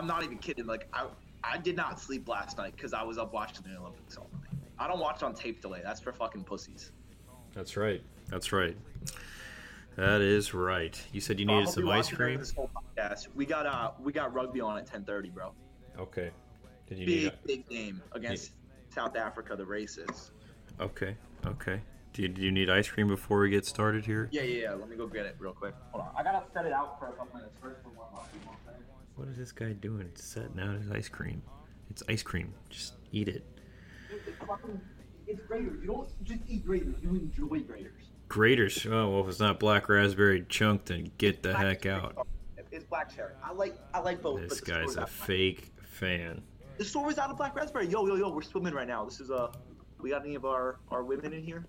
I'm not even kidding. Like I, I did not sleep last night because I was up watching the Olympics all night. I don't watch on tape delay. That's for fucking pussies. That's right. That's right. That is right. You said you needed some ice cream. This whole podcast. We got uh we got rugby on at 10:30, bro. Okay. Big need big game against South Africa, the races. Okay. Okay. Do you, do you need ice cream before we get started here? Yeah, yeah, yeah. Let me go get it real quick. Hold on. I gotta set it out for a couple minutes first for one What is this guy doing? Setting out his ice cream. It's ice cream. Just eat it. It's Graeter's. You don't just eat Graeter's. You enjoy Graeter's. Graters. Oh well, if it's not black raspberry chunk, then get the black heck out. It's black cherry. I like I like both. This guy's a fake fan. The store is out of black raspberry. Yo yo yo, we're swimming right now. This is a. Uh, we got any of our our women in here?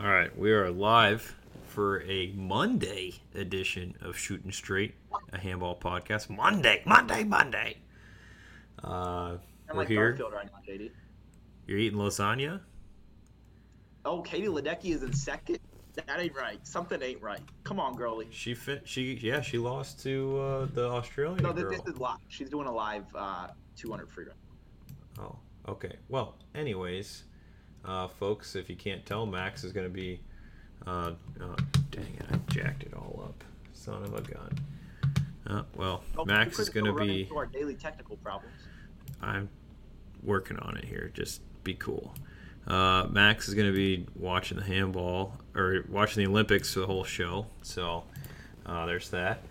All right, we are live for a Monday edition of Shooting Straight, a handball podcast. Monday, Monday, Monday. Uh, we're like here. Right now. You're eating lasagna. Oh, Katie Ledecky is in second. That ain't right. Something ain't right. Come on, girlie. She fit. She yeah. She lost to uh, the Australian no, girl. this is live. She's doing a live uh, 200 free run. Oh, okay. Well, anyways, uh, folks, if you can't tell, Max is going to be. Uh, oh, dang it! I jacked it all up. Son of a gun. Uh, well, oh, Max is going to be. Our daily technical problems. I'm working on it here. Just be cool. Uh, Max is going to be watching the handball or watching the Olympics for the whole show. So uh, there's that.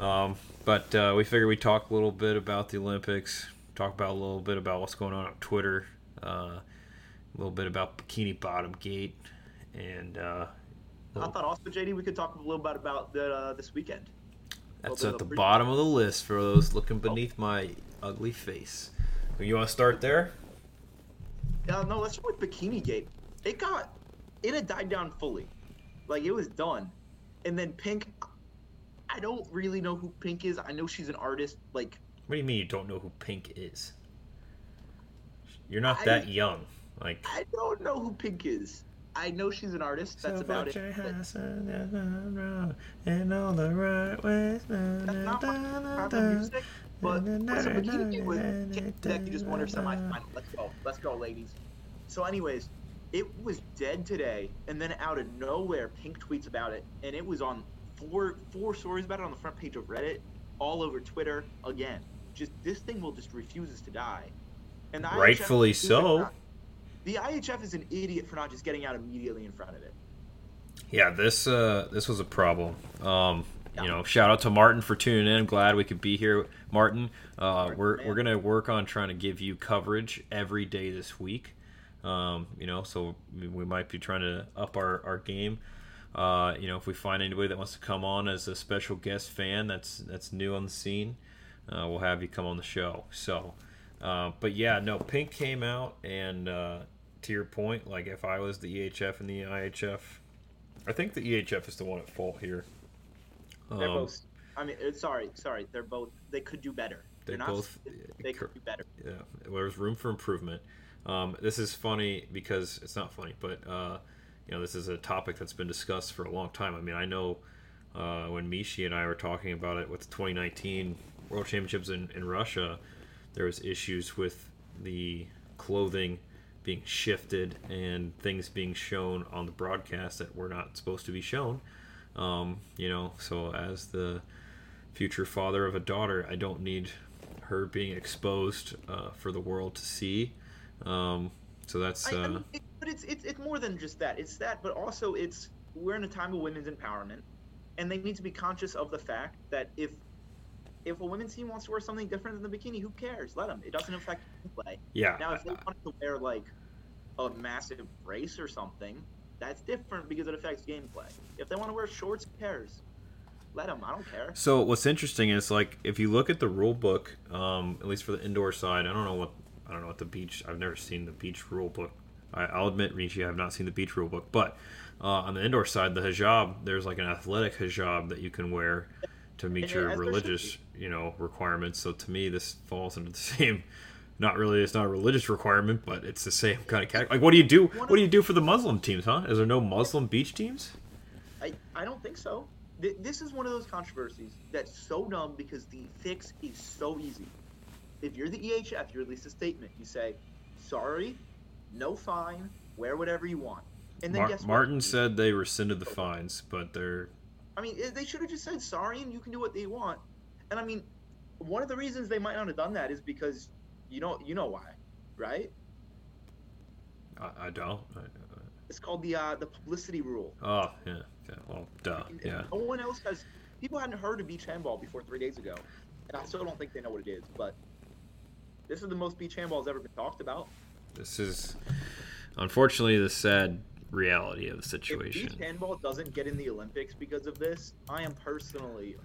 Um, but uh, we figured we'd talk a little bit about the Olympics, talk about a little bit about what's going on on Twitter, uh, a little bit about Bikini Bottom Gate, and uh, I thought also, JD, we could talk a little bit about the, uh, this weekend. That's at the bottom of the list for those looking beneath oh. my ugly face. You want to start there? Yeah, no, let's start with Bikini Gate. It got, it had died down fully, like it was done, and then Pink. I don't really know who Pink is. I know she's an artist. Like, what do you mean you don't know who Pink is? You're not that young. Like, I don't know who Pink is. I know she's an artist. That's so about it. in all the right ways. That's not my music. But listen, Bikini was Becky just won her semifinal. Let's go. Let's go, ladies. So, anyways, it was dead today, and then out of nowhere, Pink tweets about it, and it was on four four stories about it on the front page of Reddit, all over Twitter. Again, just this thing will just refuses to die, and rightfully so. The IHF is an idiot for not just getting out immediately in front of it. Yeah, this uh, this was a problem. Um, yeah. You know, shout out to Martin for tuning in. I'm glad we could be here, Martin. Uh, we're we're gonna work on trying to give you coverage every day this week. Um, you know, so we might be trying to up our our game. Uh, you know, if we find anybody that wants to come on as a special guest fan that's that's new on the scene, uh, we'll have you come on the show. So, uh, but yeah, no, Pink came out, and uh, to your point, like if I was the EHF and the IHF, I think the EHF is the one at fault here. They're um, both. I mean, uh, sorry, sorry. They're both. They could do better. They are both. They could do better. Yeah, there's room for improvement. Um, this is funny because it's not funny, but uh, you know, this is a topic that's been discussed for a long time. I mean, I know uh, when Mishi and I were talking about it with the 2019 World Championships in, in Russia, there was issues with the clothing being shifted and things being shown on the broadcast that were not supposed to be shown. Um, you know, so as the future father of a daughter, I don't need her being exposed uh, for the world to see. Um, so that's. Uh, I, I mean, uh, it, but it's, it's it's more than just that. It's that, but also it's we're in a time of women's empowerment, and they need to be conscious of the fact that if if a women's team wants to wear something different than the bikini, who cares? Let them. It doesn't affect play. Yeah. Now, if they wanted to wear like a massive brace or something, that's different because it affects gameplay. If they want to wear shorts, who cares? Let them. I don't care. So what's interesting is like if you look at the rule book, um, at least for the indoor side, I don't know what I don't know what the beach. I've never seen the beach rule book. I, will admit, Richie, I have not seen the beach rule book. But uh, on the indoor side, the hijab, there's like an athletic hijab that you can wear to meet your religious, you know, requirements. So to me, this falls into the same not really it's not a religious requirement, but it's the same kind of category. Like, what do you do? What do you do for the Muslim teams, huh? Is there no Muslim beach teams? I I don't think so. th- this is one of those controversies that's so dumb because the fix is so easy. If you're the EHF, you release a statement. You say, "Sorry, no fine, wear whatever you want." And then Mar- guess what? Martin said they rescinded the fines, but they're I mean, eh, they should have just said sorry and you can do what they want. And I mean, one of the reasons they might not have done that is because you know you know why, right? I, I don't. I, It's called the uh, the publicity rule. oh yeah, yeah. Well, duh. Yeah. No one else has. People hadn't heard of beach handball before three days ago, and I still don't think they know what it is. But this is the most beach handball has ever been talked about. This is unfortunately the sad reality of the If situation. beach handball doesn't get in the Olympics because of this, I am personally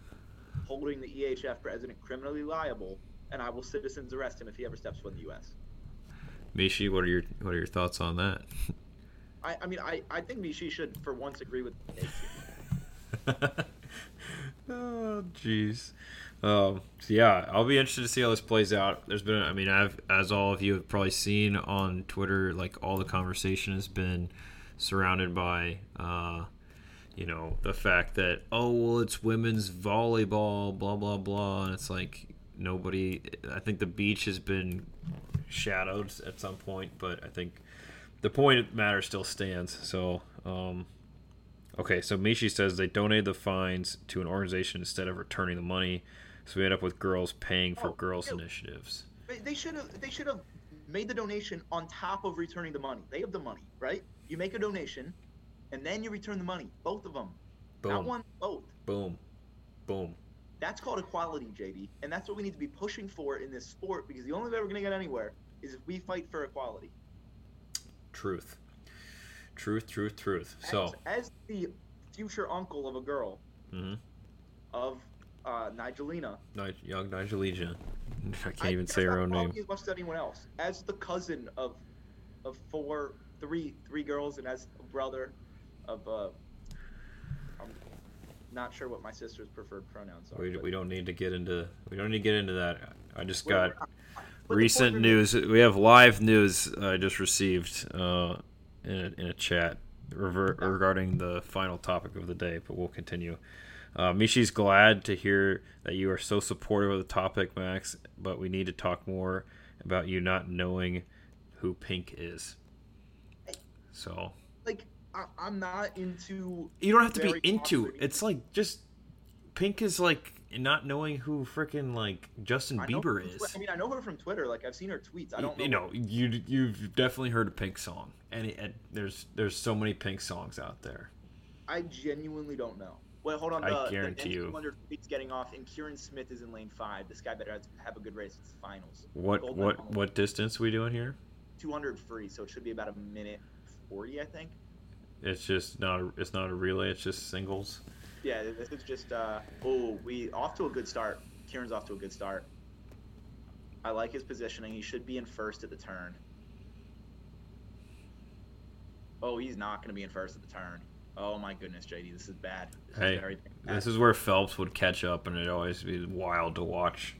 holding the EHF president criminally liable, and I will citizens arrest him if he ever steps foot in the U.S. Mishi, what are your what are your thoughts on that? I, I mean, I, I think Mishi should for once agree with the oh, jeez. Um, so yeah, I'll be interested to see how this plays out. There's been, I mean, I've, as all of you have probably seen on Twitter, like all the conversation has been surrounded by, uh, you know, the fact that oh well, it's women's volleyball, blah blah blah, and it's like nobody. I think the beach has been shadowed at some point, but I think the point of matter still stands. So, um, okay, so Mishi says they donated the fines to an organization instead of returning the money, so we end up with girls paying for Oh, girls ew. initiatives. They should have they should have made the donation on top of returning the money. They have the money, right? You make a donation, and then you return the money. Both of them. Not one, both. boom, boom. That's called equality, JD, and that's what we need to be pushing for in this sport because the only way we're gonna get anywhere is if we fight for equality. Truth, truth, truth, truth. So, as, as the future uncle of a girl mhm. of uh, Nigelina, Ni- young Nigelija. I can't I- even say her own name. me As much as anyone else, as the cousin of of four, three, three girls, and as a brother of uh, I'm not sure what my sister's preferred pronouns are. We, we don't need to get into we don't need to get into that. I just got recent news. We have live news I just received uh, in, a, in a chat rever- regarding the final topic of the day, but we'll continue. Uh, Mishi's glad to hear that you are so supportive of the topic, Max, but we need to talk more about you not knowing who Pink is. So Like I, I'm not into. you don't have to be into. popular- It's like just Pink is like not knowing who freaking like Justin I Bieber is. Twi- I mean, I know her from Twitter. Like I've seen her tweets. I don't know. you know you you've definitely heard a Pink song, and, it, and there's there's so many Pink songs out there. I genuinely don't know. Wait, hold on. I the, guarantee the you. N200 tweet's getting off, and Kieran Smith is in lane five. This guy better have- a good race. It's the finals. What Golden what what distance we doing here? 200 free, so it should be about a minute 40, I think. It's just not a, it's not a relay. It's just singles. Yeah, this is just. Uh, oh, we off to a good start. Kieran's off to a good start. I like his positioning. He should be in first at the turn. Oh, he's not going to be in first at the turn. Oh my goodness, JD, this is bad. This Hey, is very bad. This is where Phelps would catch up, and it'd always be wild to watch.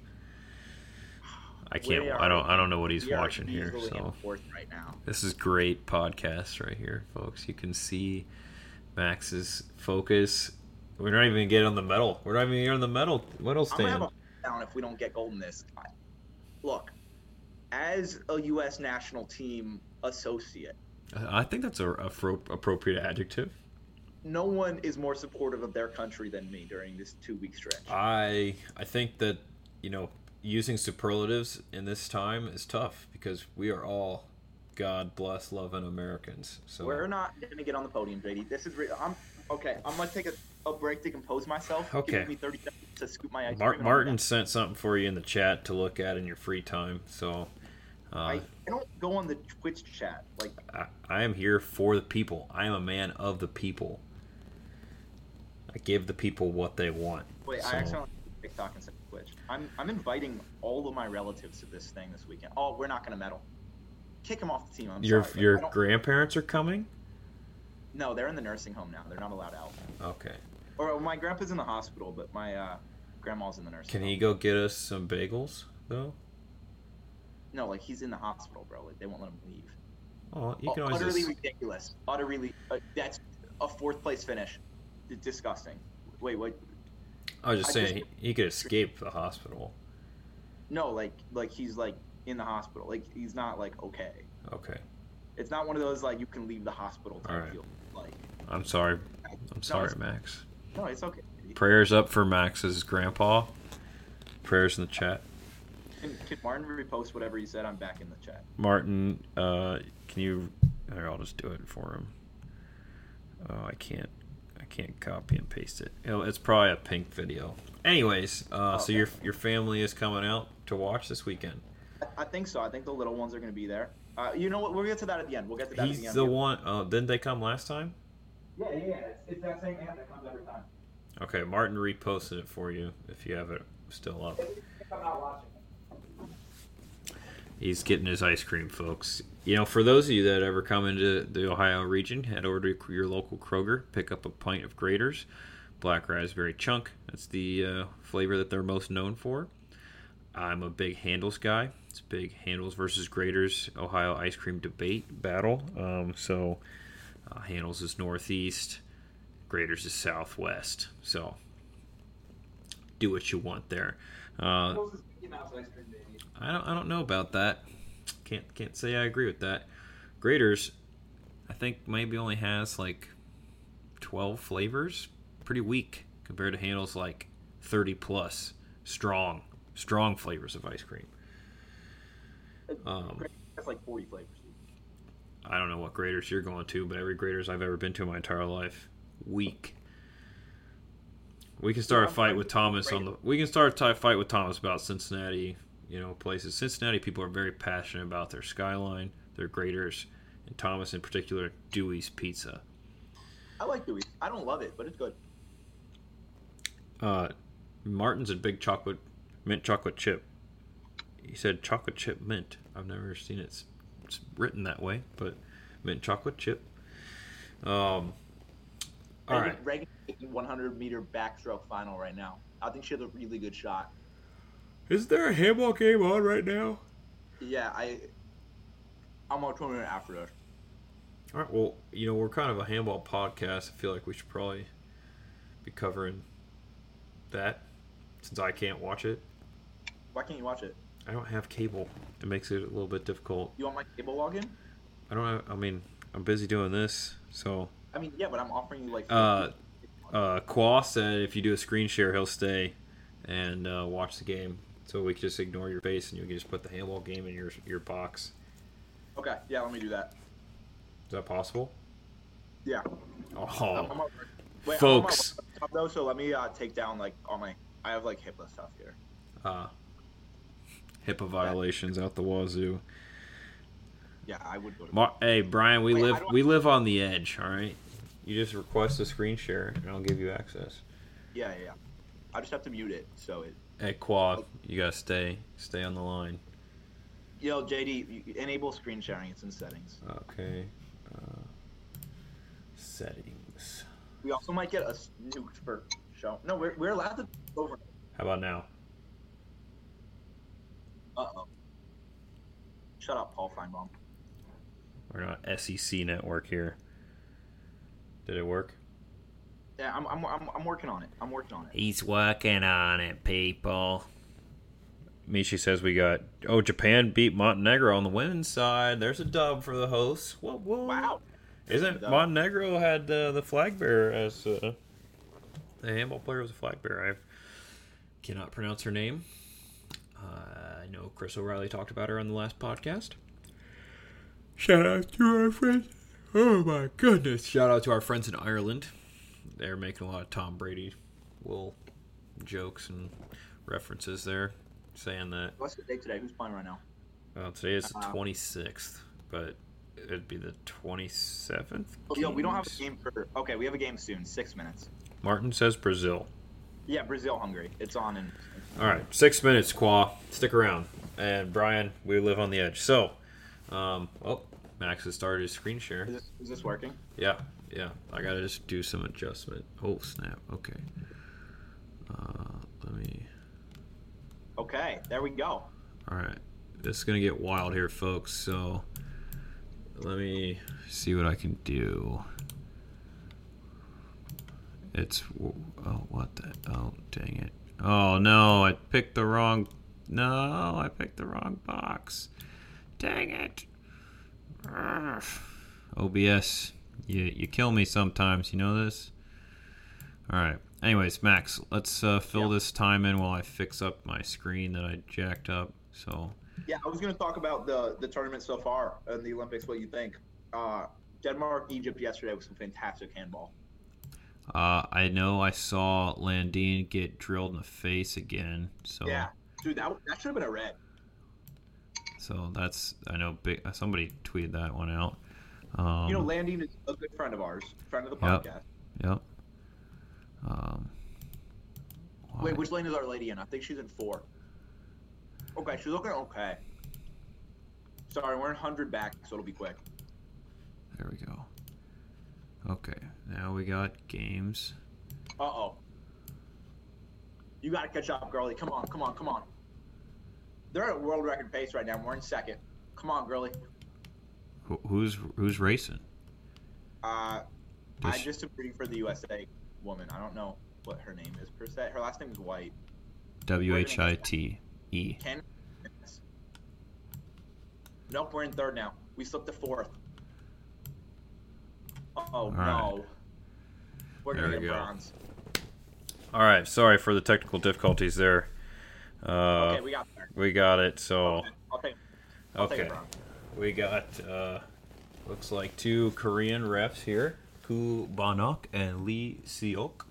I can't. I don't. I don't know what he's watching here. So right now. this is great podcast right here, folks. You can see Max's focus. We're not even gonna get on the medal. We're not even here on the medal medal I'm gonna have stand. a down if we don't get gold in this. I- Look, as a U.S. national team associate, I think that's a, a fro- appropriate adjective. no one is more supportive of their country than me during this two-week stretch. I I think that you know using superlatives in this time is tough because we are all God bless loving Americans. So We're not gonna get on the podium, JD. This is. Re- I'm okay. I'm gonna take a, a break to compose myself. Okay. Give me 30 seconds to scoop my ice Mar- cream. and I'll be Martin sent something for you in the chat to look at in your free time. So uh. I, I don't go on the Twitch chat. Like I, I am here for the people. I am a man of the people. I give the people what they want. Wait, So- I accidentally TikTok of Twitch. I'm I'm inviting all of my relatives to this thing this weekend. Oh, we're not gonna medal. Kick them off the team. I'm your sorry. your grandparents are coming. no, they're in the nursing home now. They're not allowed out. Okay. Or my grandpa's in the hospital, but my uh, grandma's in the nursing. Can home. he go get us some bagels though? No, like he's in the hospital, bro. Like they won't let him leave. Oh, you can always. utterly just- ridiculous. Utterly. Uh, that's a fourth place finish. Disgusting. Wait, what? I was just I saying just- he, he could escape the hospital. No, like like he's like in the hospital. Like he's not like okay. Okay, It's not one of those like you can leave the hospital type Alright. feel. Like I'm sorry. I'm No, sorry, Max. no, it's okay. Prayers up for Max's grandpa. Prayers in the chat. Can, can Martin repost whatever he said? I'm back in the chat. Martin, uh, can you? Here, I'll just do it for him. Oh, I can't. Can't copy and paste it. It's probably a pink video. Anyways, uh, so Okay. your your family is coming out to watch this weekend. I, think so. I think the little ones are going to be there. Uh, you know what? We'll get to that at the end. We'll get to that at the He's end. the one. Uh, didn't they come last time? Yeah, yeah, yeah. It's, it's that same aunt that comes every time. Okay, Martin reposted it for you if you have it still up. I'm not watching. He's getting his ice cream, folks. You know, for those of you that ever come into the Ohio region, head over to your local Kroger, pick up a pint of Graeter's, black raspberry chunk. That's the uh, flavor that they're most known for. I'm a big Handel's guy. It's a big Handel's versus Graeter's Ohio ice cream debate battle. Um, so uh, Handel's is northeast, graders is southwest. So do what you want there. Uh, I don't I don't know about that. Can't can't say I agree with that. Graeter's, I think maybe only has like twelve flavors. Pretty weak compared to Handel's like thirty plus strong strong flavors of ice cream. Um, That's like 40 flavors. I don't know what Graeter's you're going to, but every Graeter's I've ever been to in my entire life, weak. We can start a fight with with Thomas on the. We can start a fight with Thomas about Cincinnati, you know, places. Cincinnati people are very passionate about their skyline, their Graeter's, and Thomas in particular, Dewey's Pizza. I like Dewey's. I don't love it, but it's good. Uh, Martin's a big chocolate, mint chocolate chip. He said chocolate chip mint. I've never seen it. It's, it's written that way, but mint chocolate chip. Um. All Regan, right. Regan 100 meter backstroke final right now. I think she has a really good shot. Is there a handball game on right now? Yeah, I. I'm gonna tune in after this. All right. Well, you know we're kind of a handball podcast. I feel like we should probably be covering that since I can't watch it. Why can't you watch it? I don't have cable. It makes it a little bit difficult. You want my cable login? I don't. Have, I mean, I'm busy doing this, so. I mean, yeah, but I'm offering you like. Uh, uh, Qua said if you do a screen share, he'll stay and uh, watch the game. So we can just ignore your face and you can just put the handball game in your your box. okay, yeah, let me do that. Is that possible? Yeah. Oh, I'm- I'm wait, folks. I'm though, so let me uh, take down like all my. I have like HIPAA stuff here. uh, HIPAA violations out the wazoo. Yeah, I would go to. Mar- hey, Brian, we Wait, live how do I- we live on the edge. All right, you just request a screen share and I'll give you access. Yeah, yeah, yeah. I just have to mute it, so it. Hey, Quad, you gotta stay stay on the line. Yo, JD, enable screen sharing. It's in settings. Okay. Uh, settings. We also might get a nuked for show. No, we're, we're allowed to over. How about now? Uh oh. Shut up, Paul Finebaum. We're not SEC network here. Did it work? Yeah, I'm, I'm, I'm, I'm working on it. I'm working on it. He's working on it, people. Mishi says we got oh Japan beat Montenegro on the women's side. There's a dub for the hosts. What? what? Wow. Isn't Montenegro had uh, the flag bearer as uh, the handball player was a flag bearer? I cannot pronounce her name. Uh, I know Chris O'Reilly talked about her on the last podcast. Shout out to our friends. Oh my goodness! Shout out to our friends in Ireland. They're making a lot of Tom Brady will jokes and references there, saying that What's the date today? Who's playing right now? well, today is the Uh, 26th, but it'd be the 27th. Oh, yo, we don't have a game for. Okay, we have a game soon. Six minutes. Martin says Brazil. Yeah, Brazil, Hungary. It's on in. All right, six minutes, Qua. Stick around. And Brian, we live on the edge. So, um, well, Max has started his screen share. Is this, is this working? Yeah, yeah. I gotta just do some adjustment. Oh snap. Okay. Uh, let me. Okay, there we go. All right, this is gonna get wild here, folks. So, let me see what I can do. It's oh what the oh dang it oh no I picked the wrong no I picked the wrong box dang it Urgh. OBS you you kill me sometimes you know this all right anyways Max let's uh, fill Yeah. this time in while I fix up my screen that I jacked up so Yeah, I was going to talk about the the tournament so far and the Olympics. What you think? Uh, Denmark, Egypt yesterday was some fantastic handball. uh, I know I saw Landin get drilled in the face again so Yeah, dude, that that should have been a red. So that's I know big somebody tweeted that one out. Um, you know, Landin is a good friend of ours, friend of the Yep. podcast. Yep. Um, why- Wait, which lane is our lady in? I think she's in four. Okay, she's looking okay. Sorry, we're in hundred back, so it'll be quick. There we go. Okay, now we got games. Uh oh. You gotta catch up, girlie. Come on, come on, come on. They're at world record pace right now. We're in second. Come on, girlie. Who, who's who's racing? Uh, Does I she- just am rooting for the USA woman. I don't know what her name is per se. Her last name is White. W H I T E. Ken. Nope, we're in third now. We slipped to fourth. Oh right. no. We're gonna There we get go. bronze. All right, sorry for the technical difficulties there. Uh, okay, we got there. we got it. So I'll take. I'll take okay, a bronze. We got uh, looks like two Korean refs here, Ku Banok and Lee Seok.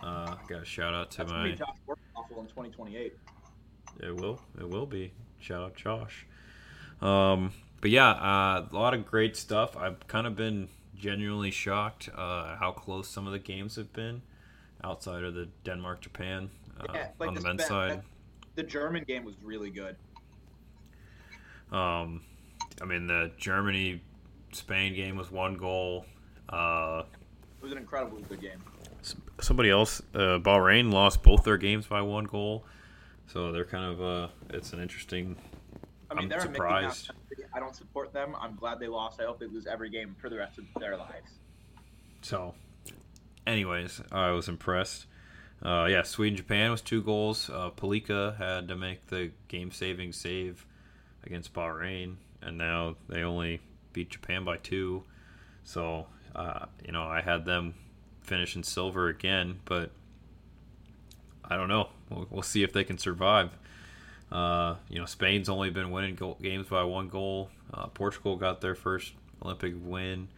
Uh, got a shout out to That's my be Josh Workawful in 2028. It will. It will be. Shout out Josh. Um, but yeah, uh, a lot of great stuff. I've kind of been genuinely shocked uh, how close some of the games have been outside of the Denmark Japan uh, Yeah, like on the men's side. The German game was really good. Um, I mean, the Germany Spain game was one goal. Uh, It was an incredibly good game. somebody else, uh, Bahrain lost both their games by one goal. So they're kind of uh, it's an interesting. I mean, I'm they're a Mickey Mouse surprised. I don't support them. I'm glad they lost. I hope they lose every game for the rest of their lives. So, anyways, I was impressed. Uh, yeah, Sweden Japan was two goals. Uh, Palicka had to make the game saving save against Bahrain, and now they only beat Japan by two. So, uh, you know, I had them finish in silver again, but I don't know. We'll, we'll see if they can survive. Uh, you know, Spain's only been winning goal, games by one goal. Uh, Portugal got their first Olympic win.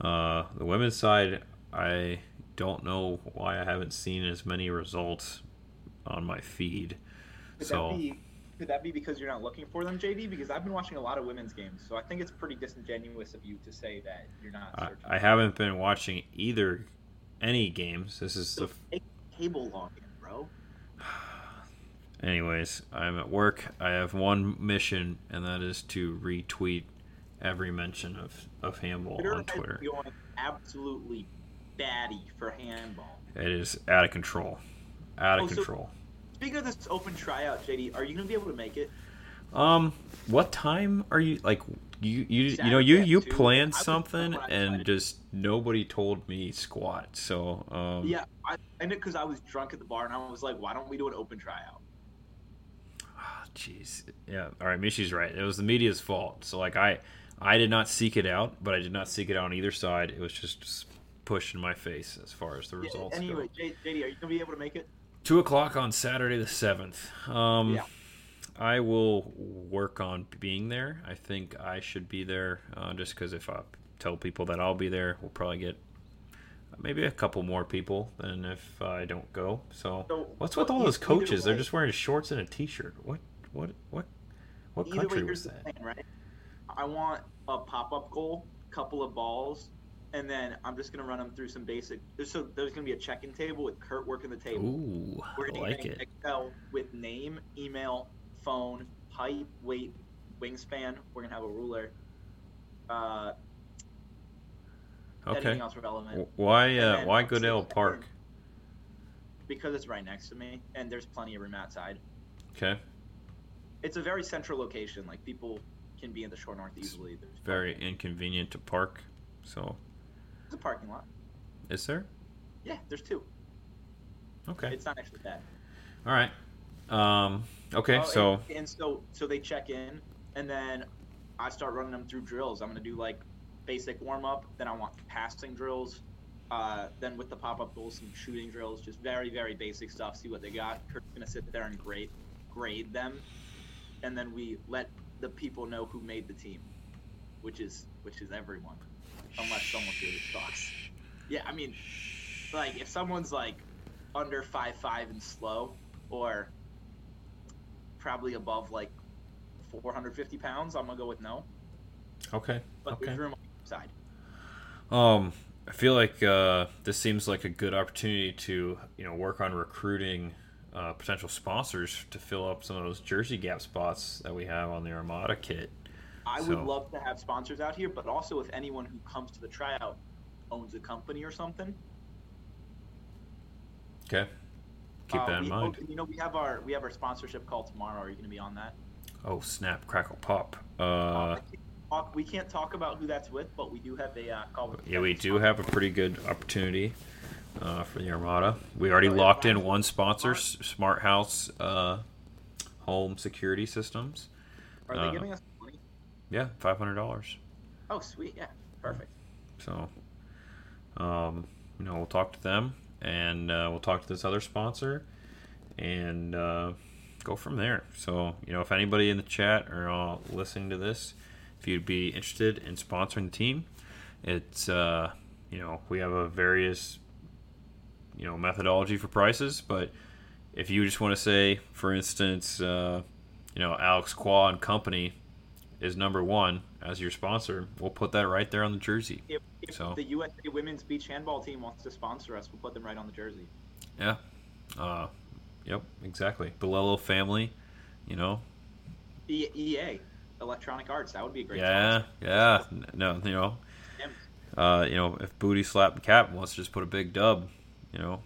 Uh, the women's side, I don't know why I haven't seen as many results on my feed. Could so? Could that be because you're not looking for them, JD? Because I've been watching a lot of women's games, so I think it's pretty disingenuous of you to say that you're not I, searching. I haven't been watching either any games. This is the So take cable login, bro. anyways. I'm at work. I have one mission, and that is to retweet every mention of of handball Twitter on Twitter. going absolutely batty for handball. It is out of control. Out of Oh, so- control. Speaking of this open tryout, JD, are you gonna be able to make it? Um, what time are you like? You you you know you you planned something and just nobody told me squat. So um, Yeah, I ended because I was drunk at the bar and I was like, why don't we do an open tryout? ah, Jeez. Yeah. All right. Mishy's right. It was the media's fault. So like I I did not seek it out, but I did not seek it out on either side. It was just, just pushed in my face as far as the Yeah, results anyway, go. J- JD, are you gonna be able to make it? Two o'clock on Saturday the seventh. Um, Yeah. I will work on being there. I think I should be there, uh, just because if I tell people that I'll be there, we'll probably get maybe a couple more people than if I don't go. So, So, what's with all those coaches? They're just wearing shorts and a t-shirt. What? What? What? What Either country way, was that? plan, right? I want a pop-up goal, couple of balls, and then I'm just gonna run them through some basic. So there's gonna be a check-in table with Kurt working the table. Ooh, We're gonna like get it. Excel with name, email, phone, height, weight, wingspan. We're gonna have a ruler. Uh, Okay. Anything else relevant? Why? Uh, why Goodale Park? Because it's right next to me, and there's plenty of room outside. Okay. It's a very central location. Like people can be in the Short North easily. There's Very inconvenient to park. So, There's a parking lot. is there? Yeah, there's two. Okay. It's not actually bad. All right. Um, okay, Oh, so and, and so so they check in, and then I start running them through drills. I'm gonna do like basic warm up. Then I want passing drills. Uh, then with the pop up goals, some shooting drills. Just very very basic stuff. See what they got. Kurt's gonna sit there and grade grade them, and then we let the people know who made the team, which is which is everyone, unless someone really sucks. Yeah, I mean, like if someone's like under five five and slow, or probably above like 450 pounds, I'm gonna go with no. okay. But Okay. there's room on the side. Um, I feel like uh, this seems like a good opportunity to you know work on recruiting uh, potential sponsors to fill up some of those jersey gap spots that we have on the Armada kit. I would love to have sponsors out here, but also if anyone who comes to the tryout owns a company or something. Okay, keep uh, that in we, mind. you know, we have our we have our sponsorship call tomorrow. Are you going to be on that? Oh snap, crackle, pop. Uh, Uh, can't talk- we can't talk about who that's with, but we do have a uh, call yeah, we do have a pretty good opportunity uh, for the Armada. We already locked in one sponsor, S- Smart House uh, Home Security Systems. Are they uh, giving us? Yeah, five hundred dollars. Oh, sweet. Yeah, perfect. So, um, you know, we'll talk to them, and uh, we'll talk to this other sponsor, and uh, go from there. So, you know, if anybody in the chat or uh, listening to this, if you'd be interested in sponsoring the team, it's uh, you know we have a various you know methodology for prices, but if you just want to say, for instance, uh, you know, Alex Qua and Company is number one as your sponsor, we'll put that right there on the jersey. If, if So- the USA women's beach handball team wants to sponsor us, we'll put them right on the jersey. Yeah. Uh, yep, exactly. Bolello family, you know. E- EA, Electronic Arts, that would be a great. Yeah, sponsor. yeah. No, you know. Uh, you know, if Booty Slap and Cap wants to just put a big dub, you know,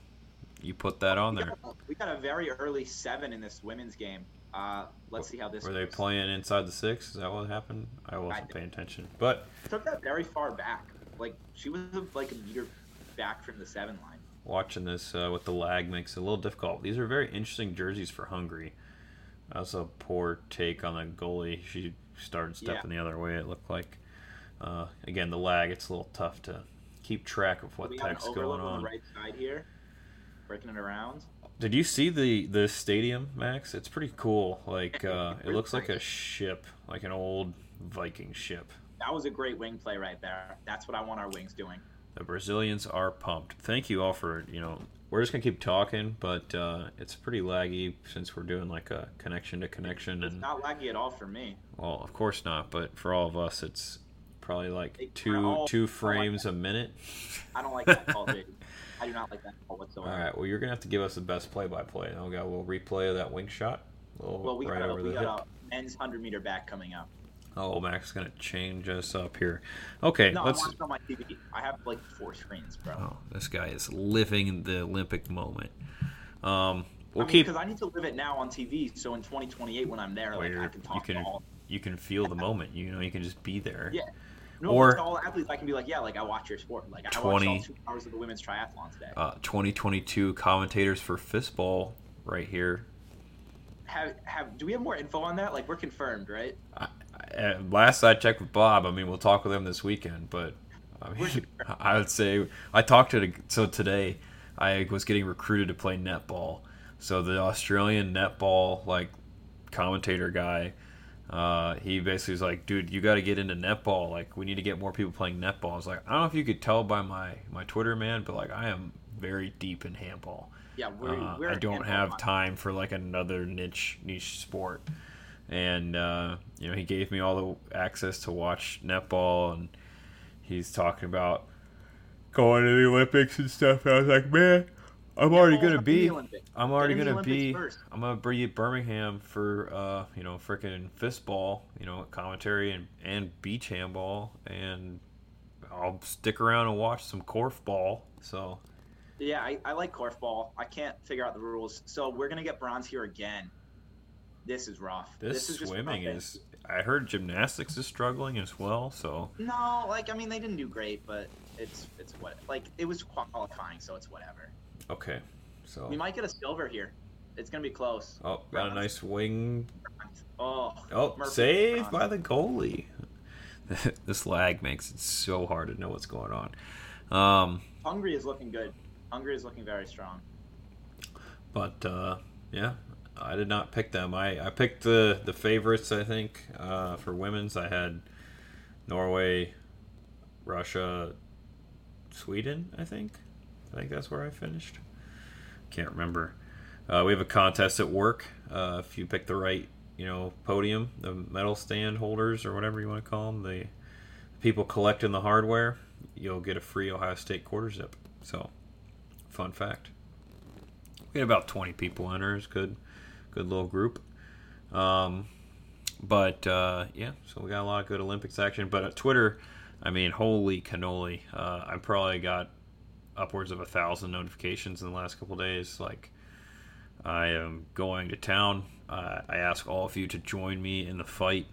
you put that on We there. got, a, we got a very early seven in this women's game. Uh, let's see how this. Were they playing inside the six? Is that what happened? I wasn't I- paying attention. But Took that very far back. Like she was like a meter back from the seven line. watching this uh, with the lag makes it a little difficult. These are very interesting jerseys for Hungary. That was a poor take on the goalie. She started stepping the other way. It looked like. Uh, again, the lag. It's a little tough to keep track of what the heck's going on on. the right side here, breaking it around. Did you see the the stadium, Max? It's pretty cool. Like uh, it looks like a ship, like an old Viking ship. That was a great wing play right there. That's what I want our wings doing. The Brazilians are pumped. Thank you all for you know. We're just gonna keep talking, but uh, it's pretty laggy since we're doing like a connection to connection, It's and not laggy at all for me. well, of course not. But for all of us, it's probably like They- two all- two all like frames a minute. I don't like that call, dude. I do not like that whatsoever. All right. Well, you're gonna have to give us the best play-by-play. And we got a little replay of that wing shot. Well, we right got, a, over we the got hip. a men's hundred meter back coming up. Oh, Max is gonna change us up here. Okay, No, let's. I'm on my TV. I have like four screens, bro. Oh, this guy is living the Olympic moment. Um, we'll I mean, keep. because I need to live it now on TV. So in 2028, when I'm there, Well, like I can you talk can all. you can feel the moment. You know, you can just be there. Yeah. No, Or- all athletes, I can be like, yeah, like I watch your sport. Like I 20 watched all two hours of the women's triathlon today. Uh, 2022 commentators for fistball right here. have have do we have more info on that? Like we're confirmed, right? I, I, last I checked with Bob, I mean, we'll talk with him this weekend, but I mean, I would say I talked to so today I was getting recruited to play netball. So the Australian netball like commentator guy, uh, he basically was like, "Dude, you got to get into netball. Like, we need to get more people playing netball." I was like, "I don't know if you could tell by my my Twitter, man, but like, I am very deep in handball. Yeah, we're, Uh, we're I don't have on- time for like another niche niche sport." And uh, you know, he gave me all the access to watch netball, and he's talking about going to the Olympics and stuff. And I was like, "Man, I'm already gonna be." I'm already Get in the gonna be. first. I'm gonna be at Birmingham for uh, you know freaking fistball, you know commentary and and beach handball, and I'll stick around and watch some korfball. So Yeah, I, I like korfball. I can't figure out the rules, so we're gonna get bronze here again. this is rough. This, is swimming is. I heard gymnastics is struggling as well. So No, like I mean they didn't do great, but it's it's what like it was qualifying, so it's whatever. Okay, so We might get a silver here. It's gonna be close. oh, got a nice wing. Oh, Oh, Murphy saved bronze. by the goalie. this lag makes it so hard to know what's going on. Um, Hungary is looking good. Hungary is looking very strong. but uh, yeah, I did not pick them. I, I picked the the favorites. I think uh, for women's, I had Norway, Russia, Sweden. I think. I think that's where I finished. Can't remember. Uh, we have a contest at work. Uh, if you pick the right, you know, podium, the medal stand holders or whatever you want to call them, the people collecting the hardware, you'll get a free Ohio State quarter zip. So, fun fact. We had about 20 people enter. It's good, good little group. Um, but uh, yeah, so we got a lot of good Olympics action. But at Twitter, I mean, holy cannoli! Uh, I probably got upwards of a thousand notifications in the last couple days. Like, I am going to town. Uh, I ask all of you to join me in the fight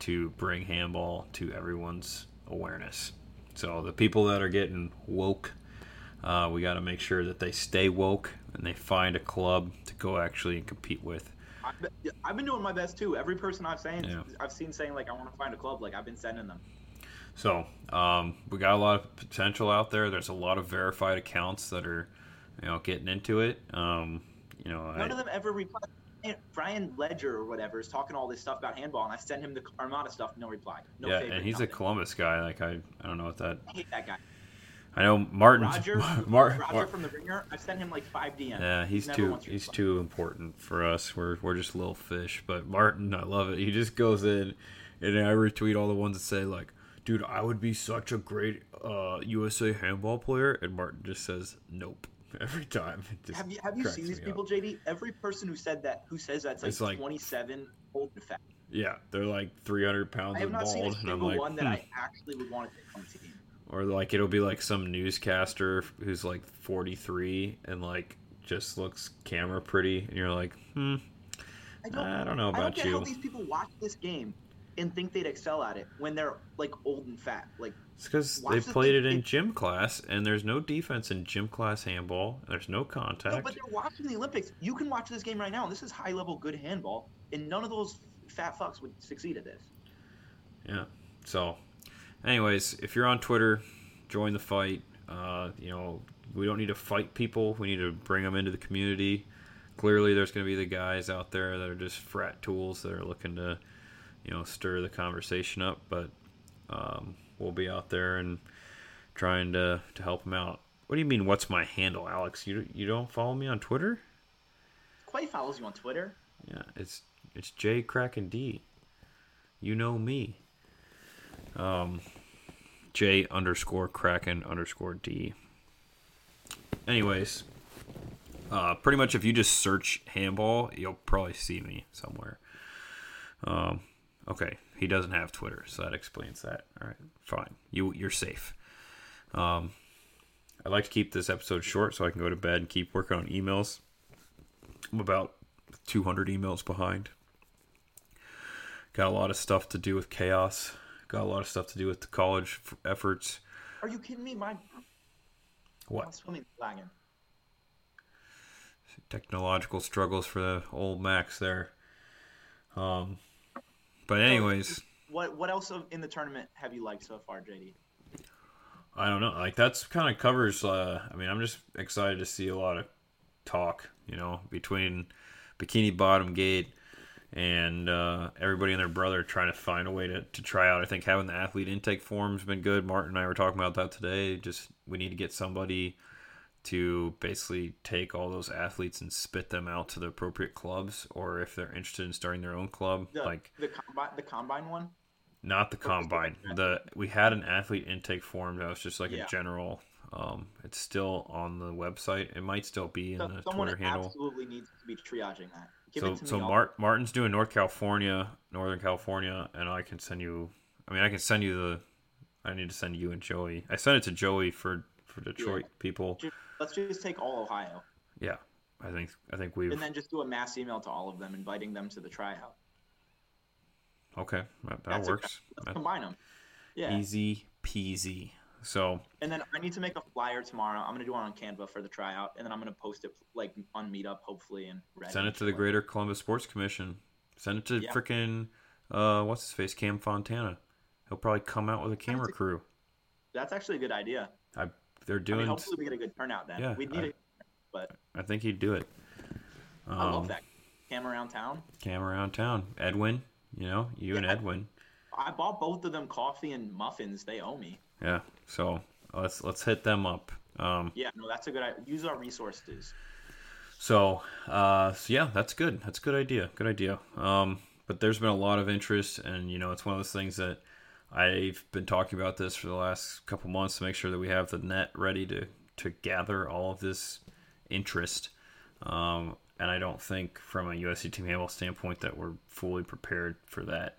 to bring handball to everyone's awareness. So the people that are getting woke, uh, we got to make sure that they stay woke and they find a club to go actually and compete with. I've been, I've been doing my best too. Every person I've seen, Yeah. I've seen saying like I want to find a club. Like I've been sending them. So um, we got a lot of potential out there. There's a lot of verified accounts that are, you know, getting into it. Um, you know, None I, of them ever reply. Brian Ledger or whatever is talking all this stuff about handball, and I send him the Armada stuff. No reply. No yeah, favorite, and he's a. Columbus guy. Like I, I don't know what that. I hate that guy. I know Martin. Roger, Mar- Roger Mar- from the Ringer. I've sent him like five DMs. Yeah, he's never too he's too important for us. We're we're just little fish. But Martin, I love it. He just goes in, and I retweet all the ones that say like, "Dude, I would be such a great uh, USA handball player," and Martin just says, "Nope." Every time. Have you have you seen these people, up. JD? Every person who said that, who says that's like, like- 27 old and fat. Yeah, they're like 300 pounds I have and not seen a bald, and I'm single like, one that hmm. I actually would want to the team. or like it'll be like some newscaster who's like 43 and like just looks camera pretty, and you're like, hmm, I don't know about I don't about get you. how these people watch this game and think they'd excel at it when they're like old and fat. Like It's because they played thing- it in gym class, and there's no defense in gym class handball. There's no contact. no, but they're watching the Olympics. You can watch this game right now. and This is high level good handball, and none of those fat fucks would succeed at this. Yeah. So, anyways, if you're on Twitter, join the fight. Uh, you know, we don't need to fight people. We need to bring them into the community. Clearly, there's going to be the guys out there that are just frat tools that are looking to, you know, stir the conversation up. But um, we'll be out there and trying to to help him out. What do you mean? What's my handle, Alex? You you don't follow me on Twitter? Clay follows you on Twitter. Yeah, it's it's J Kraken D. You know me. Um, J underscore Kraken underscore D. Anyways, uh, pretty much if you just search handball, you'll probably see me somewhere. Um, okay, he doesn't have Twitter, so that explains that. All right, fine. You you're safe. Um, I'd like to keep this episode short so I can go to bed and keep working on emails. I'm about 200 emails behind. Got a lot of stuff to do with chaos. Got a lot of stuff to do with the college f- efforts. Are you kidding me? My my What swimming lagging. technological struggles for the old Max there. Um, but anyways, What what else in the tournament have you liked so far, JD? I don't know. Like that's kind of covers. Uh, I mean, I'm just excited to see a lot of talk. You know, between Bikini Bottom Gate and uh, everybody and their brother trying to find a way to, to try out. I think having the athlete intake form's been good. Martin and I were talking about that today. Just we need to get somebody to basically take all those athletes and spit them out to the appropriate clubs, or if they're interested in starting their own club, The, like the combine the combine one. not the Or was it combine. The we had an athlete intake form that was just like Yeah. a general. Um, it's still on the website. It might still be in So- the Twitter handle. absolutely needs to be triaging that. Give So so. I'll- Martin's doing North California, Northern California, and I can send you. I mean, I can send you the. I need to send you and Joey. I sent it to Joey for for Detroit people. Ju- Let's just take all Ohio. Yeah, I think I think we've And then just do a mass email to all of them, inviting them to the tryout. okay that, that a- works. That- combine them. Yeah. Easy peasy. So And then I need to make a flyer tomorrow. I'm gonna do one on Canva for the tryout, and then I'm gonna post it like on Meetup, hopefully, and Reddit. send it to the Greater Columbus Sports Commission. Send it to Yeah. frickin' uh, what's his face, Cam Fontana. He'll probably come out with a camera crew. That's actually a good idea. I, they're I mean, doing. hopefully we get a good turnout then. Yeah, we need I- it, but I think he'd do it. Um, I love that. Cam around town. Cam around town. Edwin, you know, you and Yeah. Edwin. I bought both of them coffee and muffins. They owe me. Yeah. So let's let's hit them up. Um, Yeah, no, that's a good idea. Use our resources. so, uh, so yeah, that's good. That's a good idea. Good idea. Um, but there's been a lot of interest, and you know, it's one of those things that I've been talking about this for the last couple months to make sure that we have the net ready to to gather all of this interest. Um, and I don't think from a USC team standpoint that we're fully prepared for that.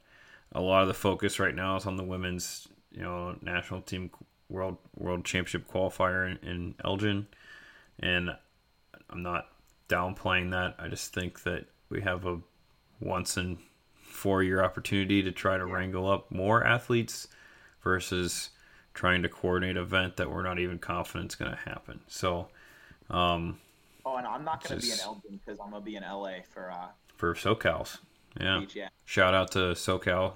A lot of the focus right now is on the women's, you know, national team world world championship qualifier in, in Elgin, and I'm not downplaying that. I just think that we have a once in four your opportunity to try to wrangle up more athletes versus trying to coordinate an event that we're not even confident is going to happen. So, um, Oh, and I'm not gonna be in Elgin because I'm gonna be in LA for uh, for SoCal's, yeah. beach. Yeah, Shout out to SoCal.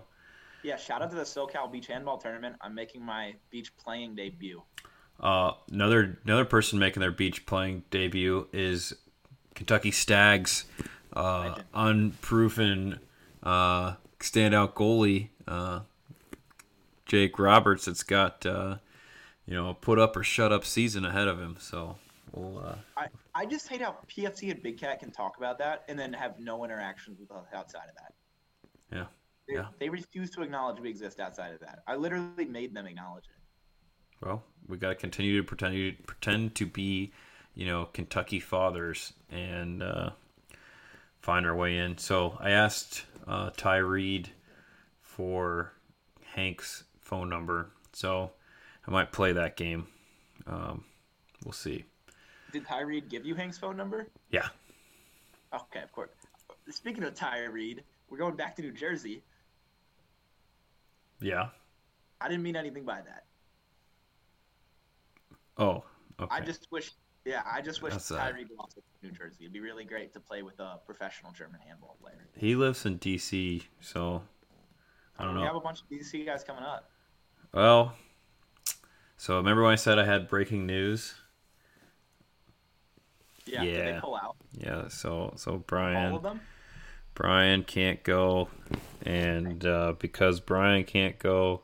yeah. Shout out to the SoCal Beach Handball Tournament. I'm making my beach playing debut. Uh, another another person making their beach playing debut is Kentucky Stags, uh, unproven uh, standout goalie uh, Jake Roberts. That's got uh, you know a put up or shut up season ahead of him. So we'll uh, I, I just hate how PFT and Big Cat can talk about that and then have no interactions with us outside of that. yeah They, Yeah. they refuse to acknowledge we exist outside of that. I literally made them acknowledge it. well we got to continue to pretend pretend to be you know Kentucky fathers and uh, find our way in. So I asked uh, Ty Reed for Hank's phone number, so I might play that game. Um, we'll see. Did Ty Reed give you Hank's phone number? Yeah, Okay, of course. Speaking of Ty Reed, we're going back to New Jersey. yeah. I didn't mean anything by that. Oh, okay. I just wish, yeah, I just wish That's Ty all right. Reed lost New Jersey. It'd be really great to play with a professional German handball player. He lives in D.C., so I don't know. We have a bunch of DC guys coming up. Well, so remember when I said I had breaking news? Yeah, did Yeah. they pull out Yeah. So so all Brian. of them? Brian can't go, and uh, because Brian can't go,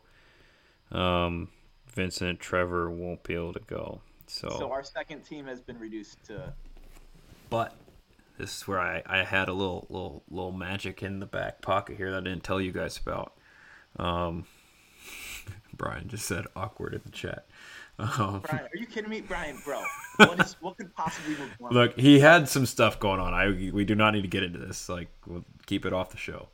um, Vincent Trevor won't be able to go. So, So our second team has been reduced to. but this is where I, I had a little little little magic in the back pocket here that I didn't tell you guys about. Um, Brian just said awkward in the chat. Um, Brian, are you kidding me, Brian, bro? What is what could possibly go wrong? look, he had some stuff going on. I we do not need to get into this. Like, we'll keep it off the show.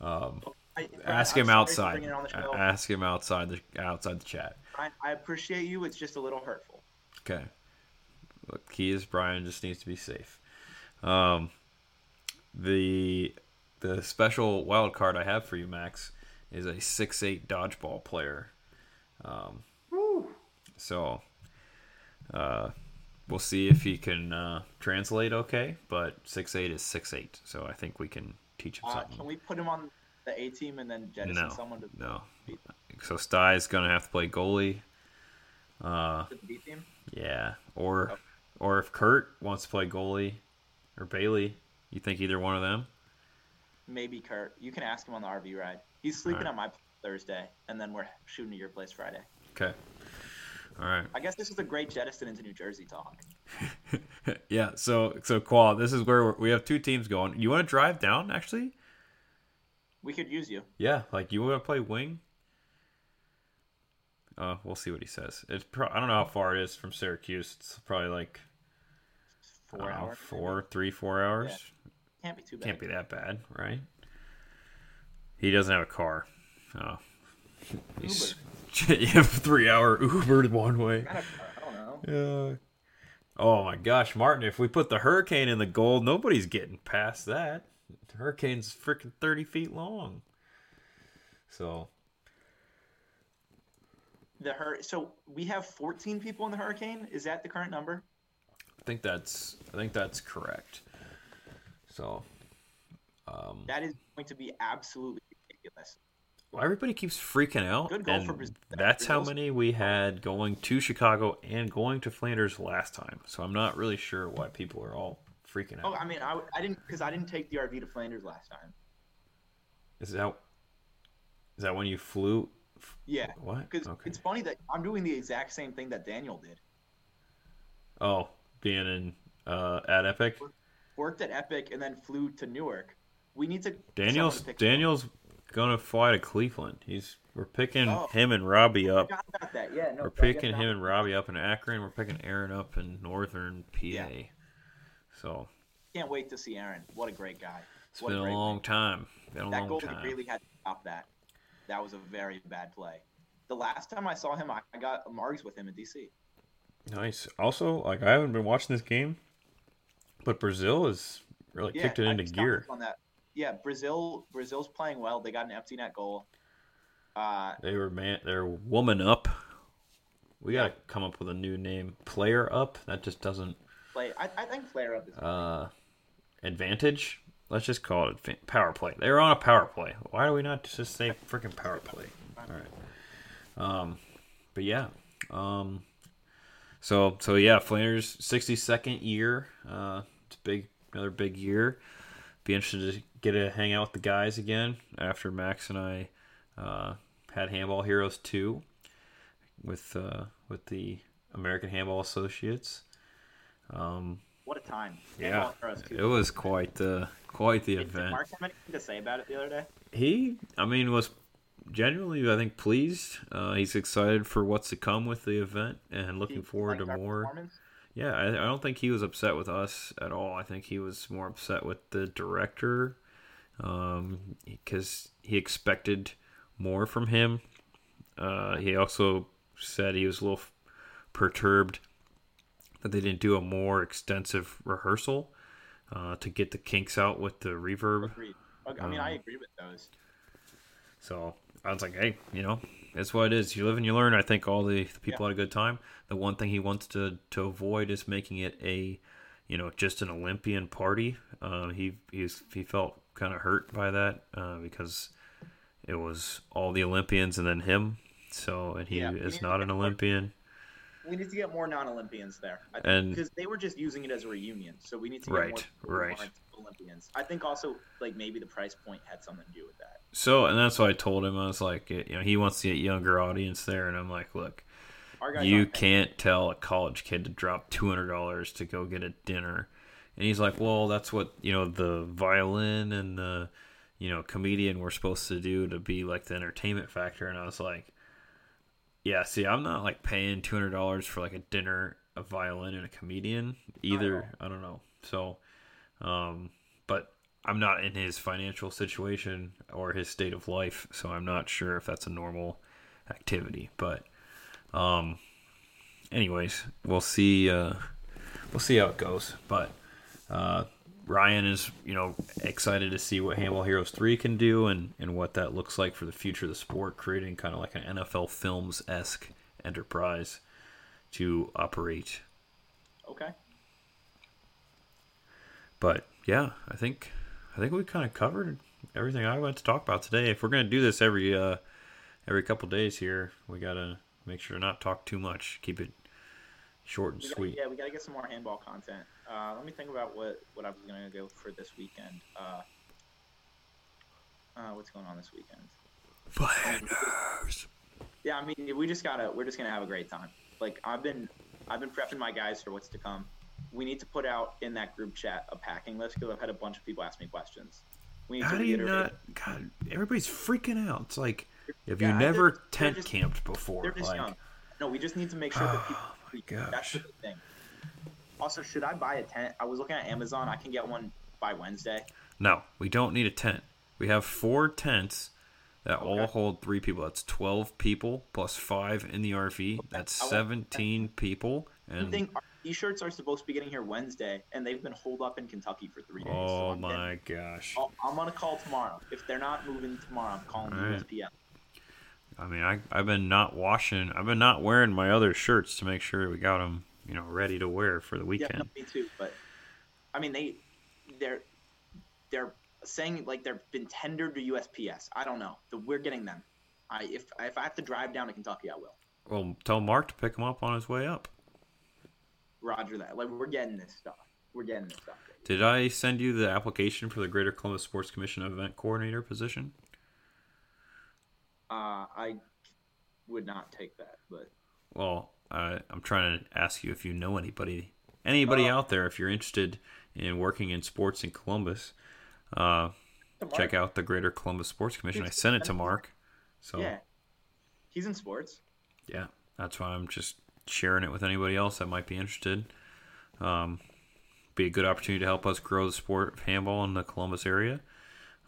I- Brian, Ask I'm him outside. bringing it on the show. Ask him outside the outside the chat. Brian, I appreciate you. It's just a little hurtful. Okay. Look, key is Brian just needs to be safe. Um, the the special wild card I have for you, Max, is a six eight dodgeball player. Um, so, uh, we'll see if he can uh, translate okay. But six eight is six eight, so I think we can teach him Uh, something. can we put him on the A team and then jettison no, someone to, no. So Sty is gonna have to play goalie. Uh, to the B team? Yeah, or or if Kurt wants to play goalie, or Bailey, you think either one of them? Maybe Kurt. You can ask him on the RV ride. He's sleeping Alright. at my Thursday, and then we're shooting at your place Friday. Okay. All right. I guess this is a great jettison into New Jersey talk. yeah. So so Qual, this is where we're, we have two teams going. You want to drive down actually? We could use you. Yeah. Like you want to play wing? Uh, we'll see what he says. It's pro- I don't know how far it is from Syracuse. It's probably like Four know, hours. four, three, four hours. Can't be too bad. Can't be that bad, right? He doesn't have a car. Oh. He's, you have three hour Uber one way. Not a car, I don't know. Yeah. Oh my gosh, Martin! If we put the hurricane in the gold, nobody's getting past that. The hurricane's freaking thirty feet long. So The hur- so we have 14 people in the hurricane. Is that the current number? I think that's I think that's correct. So um, That is going to be absolutely ridiculous. well, everybody keeps freaking out, Good goal for Brazil. that's how many we had going to Chicago and going to Flanders last time. So I'm not really sure why people are all freaking out. Oh, I mean, I, I didn't because I didn't take the RV to Flanders last time. Is that is that when you flew? Yeah, What? because Okay. it's funny that I'm doing the exact same thing that Daniel did. Oh, being in uh, at Epic. Worked at Epic and then flew to Newark. We need to Daniel's to Daniel's gonna fly to Cleveland. He's we're picking Oh. him and Robbie up. forgot about that. Yeah, no. We're so I guess picking him and Robbie up in Akron. We're picking Aaron up in Northern PA. Yeah. So Can't wait to see Aaron. What a great guy. it's What been a great long time. Been a That long goal time. really had to stop that. That was a very bad play. The last time I saw him, I I got Margs with him in DC. Nice. Also, like I haven't been watching this game, but Brazil has really Yeah, kicked it I into gear. On that. Yeah, Brazil. Brazil's playing well. They got an empty net goal. Uh, They were man. They're woman up. We gotta come up with a new name. Player up. That just doesn't. play. I, I think player up is. Uh, advantage. Let's just call it advan- power play. They were on a power play. Why do we not just say freaking power play? All right. Um, but yeah. Um, so so yeah, Flanders' sixty second year. Uh, it's big, another big year. Be interested to get to hang out with the guys again after Max and I uh, had Handball Heroes two with uh, with the American Handball Associates. Um, what a time. yeah, Handball too. it was quite the quite the Did- did event. Mark have anything to say about it the other day? He, I mean, was genuinely, I think, pleased. Uh, he's excited for what's to come with the event and looking He forward liked to more. Yeah, I, I don't think he was upset with us at all. I think he was more upset with the director because he expected more from him. Uh, he also said he was a little f- perturbed that they didn't do a more extensive rehearsal uh, to get the kinks out with the reverb. Agreed. I mean, I Um, agree with those. So I was like, hey, you know, that's what it is. You live and you learn. I think all the, the people Yeah. had a good time. The one thing he wants to, to avoid is making it a, you know, just an Olympian party. Uh, he he's, he felt kind of hurt by that uh, because it was all the Olympians and then him. So and he Yeah, is not an Olympian. We need to get more non-Olympians there. I think, And- because they were just using it as a reunion, so we need to get Right, more right. Olympians. I think also like maybe the price point had something to do with that. So and that's what I told him. I was like, you know, he wants to get younger audience there, and I'm like, look, you can't tell a college kid to drop two hundred dollars to go get a dinner. And he's like, Well, that's what, you know, the violin and the you know, comedian were supposed to do to be like the entertainment factor and I was like Yeah, see, I'm not like paying two hundred dollars for like a dinner, a violin and a comedian either. I don't know. So um but I'm not in his financial situation or his state of life, so I'm not sure if that's a normal activity. But um anyways, we'll see uh we'll see how it goes. But uh Ryan is, you know, excited to see what Handball Heroes 3 can do and, and what that looks like for the future of the sport, creating kind of like an NFL Films esque enterprise to operate. Okay. But yeah, I think I think we kind of covered everything I wanted to talk about today. If we're gonna do this every uh every couple days here, we gotta make sure to not talk too much. Keep it short and gotta- sweet. yeah, we got to get some more handball content. Uh, let me think about what, what I was going to go for this weekend. Uh, uh, what's going on this weekend? Flanders. Yeah, I mean, we just gotta. We're just gonna have a great time. Like I've been, I've been prepping my guys for what's to come. We need to put out in that group chat a packing list because I've had a bunch of people ask me questions. We need How to do you not? God, everybody's freaking out. It's like, have Yeah, you never tent just- camped before? They're just like, young. No, we just need to make sure that people. My That's the thing. Also, should I buy a tent? I was looking at Amazon. I can get one by Wednesday. No, we don't need a tent. We have four tents that all hold three people. That's twelve people plus five in the RV. That's seventeen people, And thing, our t-shirts are supposed to be getting here Wednesday, and they've been holed up in Kentucky for three days. oh getting- my gosh. I'll- I'm gonna call tomorrow. If they're not moving tomorrow, I'm calling the Alright. USPS. I mean, I I've been not washing. I've been not wearing my other shirts to make sure we got them, you know, ready to wear for the Yeah, weekend. no, me too. But I mean, they they're they're saying like they've been tendered to USPS. I don't know. We're getting them. I if if I have to drive down to Kentucky, I will. Well, tell Mark to pick them up on his way up. Roger that. Like we're getting this stuff. We're getting this stuff. Did I send you the application for the Greater Columbus Sports Commission event coordinator position? Uh, I would not take that, but Well, I'm trying to ask you if you know anybody, anybody Oh. out there, if you're interested in working in sports in Columbus, uh, check out the Greater Columbus Sports Commission. I sent it to Mark, so Yeah, he's in sports. yeah, that's why I'm just sharing it with anybody else that might be interested. Um, be a good opportunity to help us grow the sport of handball in the Columbus area.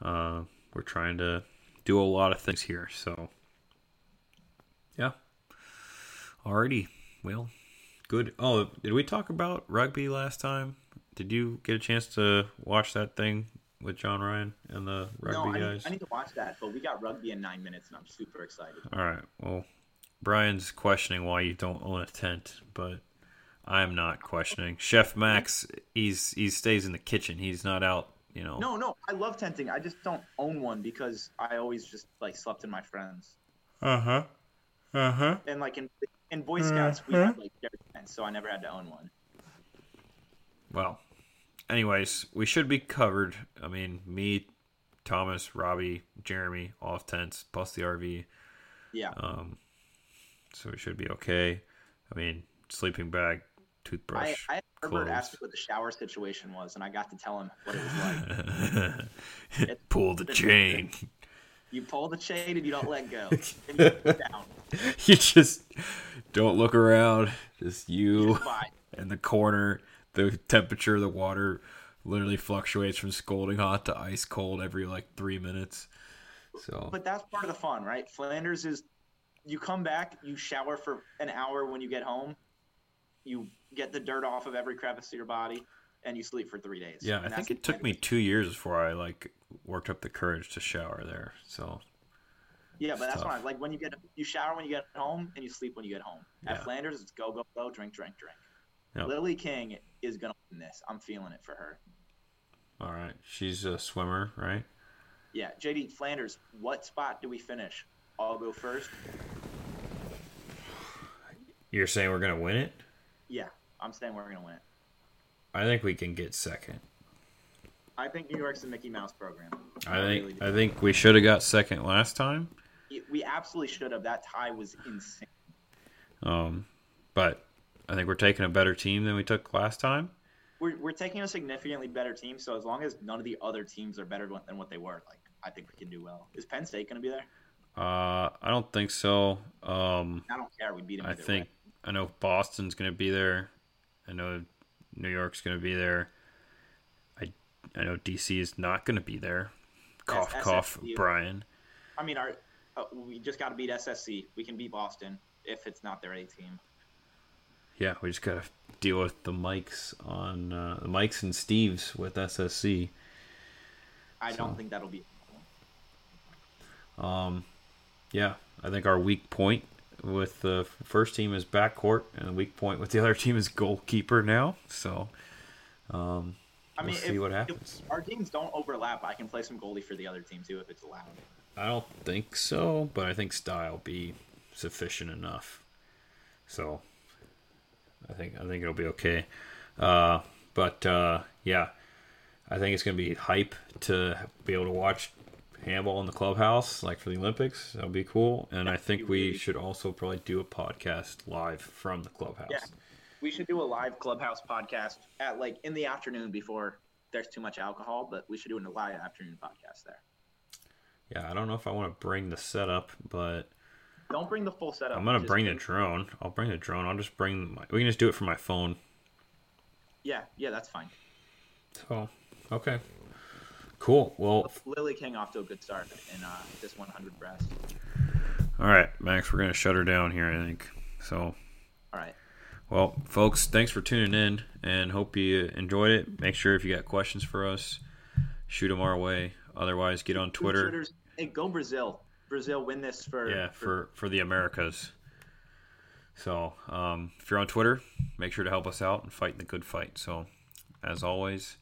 Uh, we're trying to do a lot of things here, so yeah. Alrighty, well, good. Oh, did we talk about rugby last time? Did you get a chance to watch that thing with John Ryan and the rugby no, I need, guys? I need to watch that. But we got rugby in nine minutes, and I'm super excited. All right. Well, Brian's questioning why you don't own a tent, but I'm not questioning. Chef Max, he's he stays in the kitchen. He's not out. You know. No, no, I love tenting. I just don't own one because I always just like slept in my friends. Uh huh. Uh huh. And like in in Boy Scouts, we had like shared tents, so I never had to own one. Well, anyways, we should be covered. I mean, me, Thomas, Robbie, Jeremy, all have tents plus the RV, Yeah. um, so we should be okay. I mean, sleeping bag, I, toothbrush. I had Herbert clothes. ask me what the shower situation was, and I got to tell him what it was like. Pull the chain. you pull the chain and you don't let go. You down. you just don't look around. Just you in the corner. The temperature of the water literally fluctuates from scalding hot to ice cold every like three minutes. So But that's part of the fun, right? Flanders is you come back, you shower for an hour when you get home, you get the dirt off of every crevice of your body, and you sleep for three days. yeah, And I think it took me two years before I like worked up the courage to shower there. So Yeah, but that's tough. why, like, when you get you shower when you get home and you sleep when you get home. Yeah. At Flanders, it's go go go, drink drink drink. Yep. Lily King is gonna win this. I'm feeling it for her. all right, she's a swimmer, right? Yeah, JD Flanders, what spot do we finish? I'll go first. You're saying we're gonna win it? Yeah, I'm saying we're gonna win. I think we can get second. I think New York's the Mickey Mouse program. I really think do. I think we should have got second last time. we absolutely should have. That tie was insane. Um, but I think we're taking a better team than we took last time. We're, we're taking a significantly better team, so as long as none of the other teams are better than what they were, like I think we can do well. Is Penn State going to be there? Uh, I don't think so. Um, I don't care. We beat them. I think way. I know Boston's going to be there. I know New York's going to be there. I I know DC is not going to be there. Cough, cough, SSC. Brian. I mean, our uh, we just got to beat SSC. We can beat Boston if it's not their A team. Yeah, we just got to deal with the mics on uh, the mics and Steve's with SSC. I So- don't think that'll be. Um, yeah, I think our weak point with the first team is backcourt, and the weak point with the other team is goalkeeper now. So, um, I We'll see if, what happens. our teams don't overlap, I can play some goalie for the other team too if it's allowed. I don't think so, but I think style be sufficient enough. So, I think I think it'll be okay. Uh, but uh, yeah, I think it's gonna be hype to be able to watch handball in the clubhouse, like for the Olympics. That'll be cool. And I think we should also probably do a podcast live from the clubhouse. Yeah. We should do a live clubhouse podcast at like in the afternoon before there's too much alcohol, but we should do a live afternoon podcast there. Yeah, I don't know if I want to bring the setup, but Don't bring the full setup. I'm gonna bring the drone. I'll bring the drone. I'll just bring. My, we can just do it from my phone. Yeah, yeah, that's fine. So, okay, cool. Well, Lily King off to a good start in uh, this 100 breast. all right, Max, we're gonna shut her down here. I think so. All right. Well, folks, thanks for tuning in and hope you enjoyed it. Make sure if you got questions for us, shoot them our way. Otherwise, get on Twitter. Hey, go Brazil. Brazil win this for yeah for for the Americas. So um, if you're on Twitter, make sure to help us out and fight the good fight. So as always,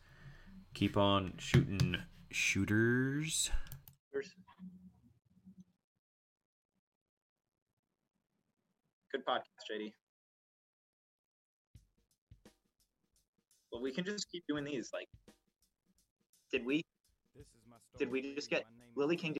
keep on shooting shooters. Good podcast, JD. Well, we can just keep doing these. Like, did we? Did we just get Lily King?